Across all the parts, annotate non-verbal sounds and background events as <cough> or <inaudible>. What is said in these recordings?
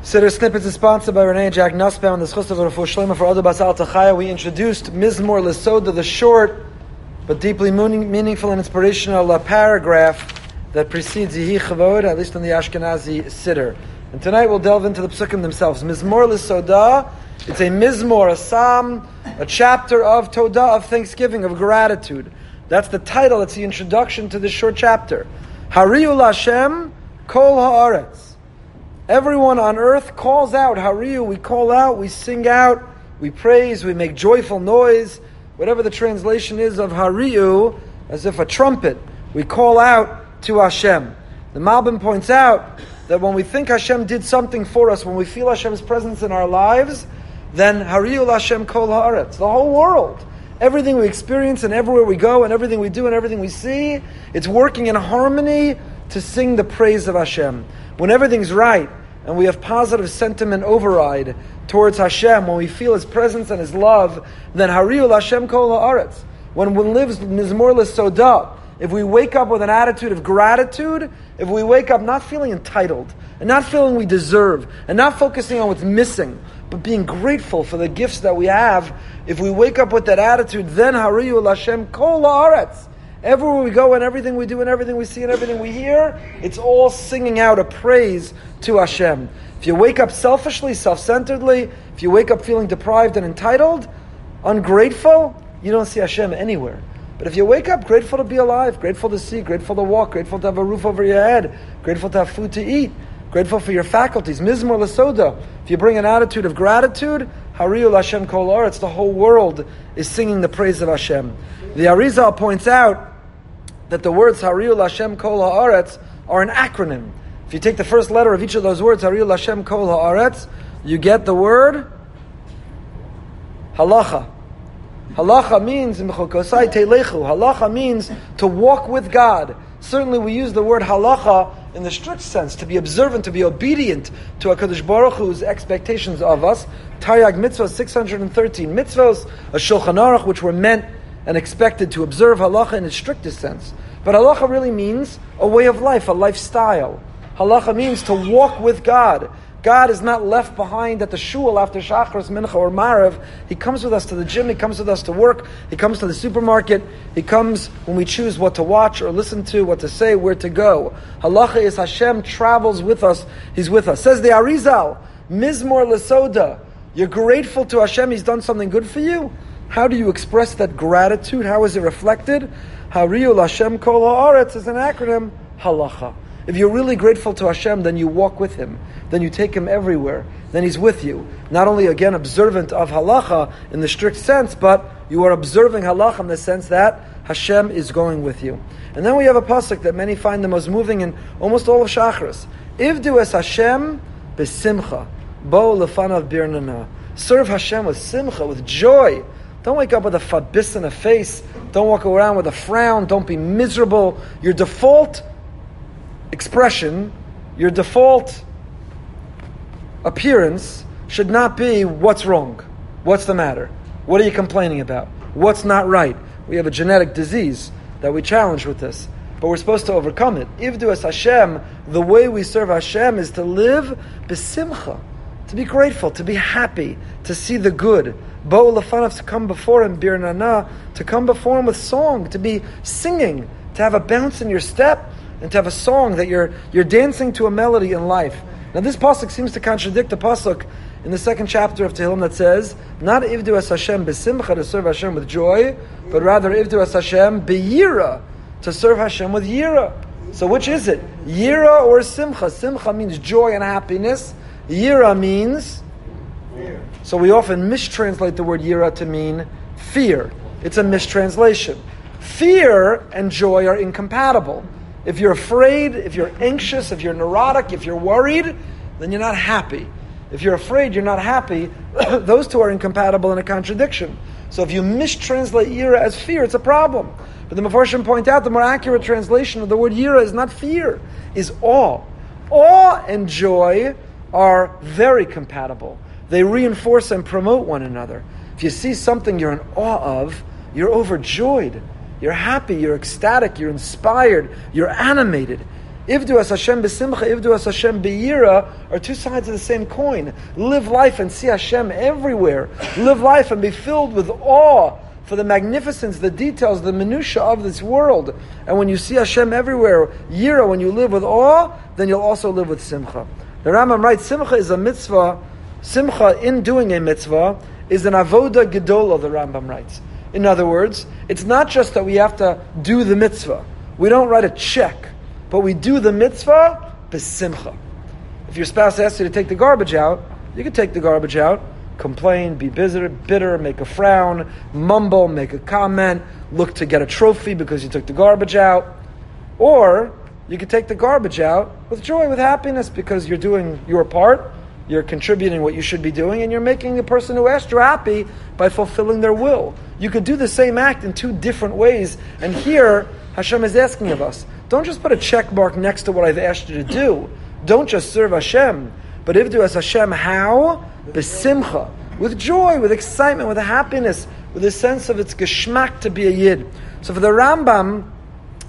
Siddur Snippets is sponsored by Renee and Jack Nussbaum the Schus of Rafu Shlema for Odo Bas Al Tachaya. We introduced Mizmor Lesoda, the short but deeply meaning, meaningful and inspirational uh, paragraph that precedes Yehi Chavod, at least in the Ashkenazi Siddur. And tonight we'll delve into the psukim themselves. Mizmor Lesoda, it's a Mizmor, a psalm, a chapter of Todah, of thanksgiving, of gratitude. That's the title, it's the introduction to this short chapter. Hariul Hashem Kol Haaretz. Everyone on earth calls out, Hariyu, we call out, we sing out, we praise, we make joyful noise, whatever the translation is of Hariyu, as if a trumpet, we call out to Hashem. The Malbim points out that when we think Hashem did something for us, when we feel Hashem's presence in our lives, then Hariyu Hashem Kol Haaretz, the whole world. Everything we experience and everywhere we go and everything we do and everything we see, it's working in harmony to sing the praise of Hashem. When everything's right, and we have positive sentiment override towards Hashem, when we feel His presence and His love, then Hariul Hashem Kol Haaretz. When one lives Mizmor Soda, if we wake up with an attitude of gratitude, if we wake up not feeling entitled, and not feeling we deserve, and not focusing on what's missing, but being grateful for the gifts that we have, if we wake up with that attitude, then Hariul Hashem Kol Haaretz. Everywhere we go and everything we do and everything we see and everything we hear, it's all singing out a praise to Hashem. If you wake up selfishly, self-centeredly, if you wake up feeling deprived and entitled, ungrateful, you don't see Hashem anywhere. But if you wake up grateful to be alive, grateful to see, grateful to walk, grateful to have a roof over your head, grateful to have food to eat, grateful for your faculties, mizmor lasoda, if you bring an attitude of gratitude, Hariul Hashem Kol it's the whole world is singing the praise of Hashem. The Arizal points out that the words Hariul Hashem Kol Haaretz are an acronym. If you take the first letter of each of those words, Hariul Hashem Kol Haaretz, you get the word Halacha. Halacha means Halacha means to walk with God. Certainly, we use the word halacha in the strict sense to be observant, to be obedient to Hakadosh Baruch Hu's expectations of us. Taryag mitzvah 613 mitzvahs, a Shulchan Aruch, which were meant and expected to observe halacha in its strictest sense. But halacha really means a way of life, a lifestyle. Halacha means to walk with God. God is not left behind at the shul after Shachris, Mincha, or Maariv. He comes with us to the gym, He comes with us to work, He comes to the supermarket, He comes when we choose what to watch or listen to, what to say, where to go. Halacha is Hashem travels with us, He's with us. Says the Arizal, Mizmor Lesoda, you're grateful to Hashem, He's done something good for you? How do you express that gratitude? How is it reflected? Hariyul Hashem Kol Haaretz is an acronym, halacha. If you're really grateful to Hashem, then you walk with Him. Then you take Him everywhere. Then He's with you. Not only, again, observant of halacha in the strict sense, but you are observing halacha in the sense that Hashem is going with you. And then we have a pasuk that many find the most moving in almost all of Shachris. Ivdu es Hashem besimcha, bo lefanav birnana. Serve Hashem with simcha, with joy. Don't wake up with a fabis in a face. Don't walk around with a frown. Don't be miserable. Your default expression, your default appearance should not be what's wrong, what's the matter, what are you complaining about, what's not right. We have a genetic disease that we challenge with this, but we're supposed to overcome it. Ivdu as Hashem, the way we serve Hashem is to live besimcha, to be grateful, to be happy, to see the good. Bo Lafanav to come before him, Bir Nana, to come before him with song, to be singing, to have a bounce in your step, and to have a song that you're you're dancing to a melody in life. Now this pasuk seems to contradict the pasuk in the second chapter of Tehillim that says, not Ivdu as Hashem besimcha to serve Hashem with joy, but rather Ivdu as Hashem beyira to serve Hashem with yira. So which is it? Yira or simcha? Simcha means joy and happiness. Yira means. So we often mistranslate the word yira to mean fear. It's a mistranslation. Fear and joy are incompatible. If you're afraid, if you're anxious, if you're neurotic, if you're worried, then you're not happy. If you're afraid, you're not happy. <coughs> Those two are incompatible in a contradiction. So if you mistranslate yira as fear, it's a problem. But the Mepharshim point out the more accurate translation of the word yira is not fear, is awe. Awe and joy are very compatible. They reinforce and promote one another. If you see something you're in awe of, you're overjoyed. You're happy, you're ecstatic, you're inspired, you're animated. Ivdu as Hashem b'simcha, ivdu as Hashem b'yira are two sides of the same coin. Live life and see Hashem everywhere. Live life and be filled with awe for the magnificence, the details, the minutia of this world. And when you see Hashem everywhere, yira, when you live with awe, then you'll also live with simcha. The Rambam writes, simcha is a mitzvah. Simcha in doing a mitzvah is an avoda gedola. The Rambam writes. In other words, it's not just that we have to do the mitzvah. We don't write a check, but we do the mitzvah besimcha. If your spouse asks you to take the garbage out, you can take the garbage out complain, be bitter, bitter, make a frown, mumble, make a comment, look to get a trophy because you took the garbage out. Or you could take the garbage out with joy, with happiness, because you're doing your part, you're contributing what you should be doing, and you're making the person who asked you happy by fulfilling their will. You could do the same act in two different ways, and here Hashem is asking of us. Don't just put a check mark next to what I've asked you to do. Don't just serve Hashem, but if do as Hashem how? besimcha, with joy, with excitement, with happiness, with a sense of its geschmack to be a yid. So for the Rambam,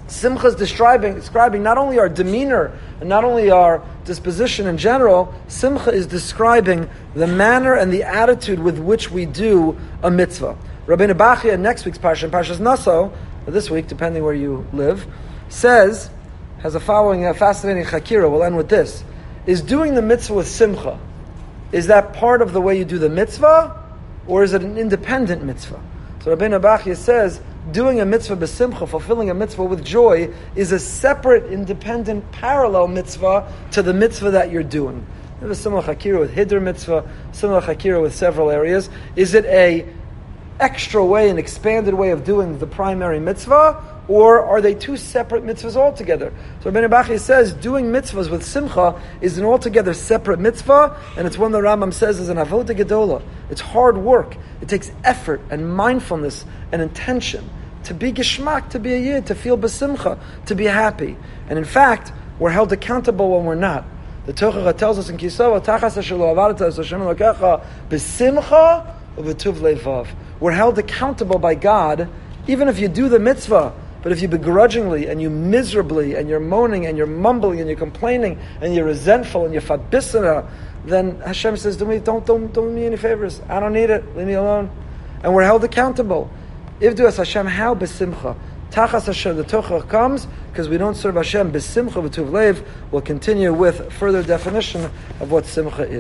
Simcha is describing, describing not only our demeanor and not only our disposition in general, Simcha is describing the manner and the attitude with which we do a mitzvah. Rabbeinu Bachya, next week's Parsha, and Parshas Naso, this week, depending where you live, says, has a following a fascinating chakira, we'll end with this, is doing the mitzvah with Simcha is that part of the way you do the mitzvah, or is it an independent mitzvah? So Rabbeinu Bachya says, doing a mitzvah besimcha, fulfilling a mitzvah with joy, is a separate, independent, parallel mitzvah to the mitzvah that you're doing. There's a similar chakira with hiddur mitzvah, similar chakira with several areas. Is it a extra way, an expanded way of doing the primary mitzvah, or are they two separate mitzvahs altogether? So Rabbeinu Bachya says doing mitzvahs with simcha is an altogether separate mitzvah, and it's one the Rambam says is an avodah gedola. It's hard work. It takes effort and mindfulness and intention to be geschmack, to be a yid, to feel besimcha, to be happy. And in fact, we're held accountable when we're not. The Torah tells us in Ki Savo, Tachas Hashem besimcha. We're held accountable by God, even if you do the mitzvah but if you begrudgingly and you miserably and you're moaning and you're mumbling and you're complaining and you're resentful and you're fadbisana, then Hashem says, do me, don't, don't, don't do me any favors. I don't need it. Leave me alone. And we're held accountable. If do us Hashem, how besimcha? Tachas Hashem, the Tocha comes because we don't serve Hashem besimcha v'tuv lev. We'll continue with further definition of what simcha is.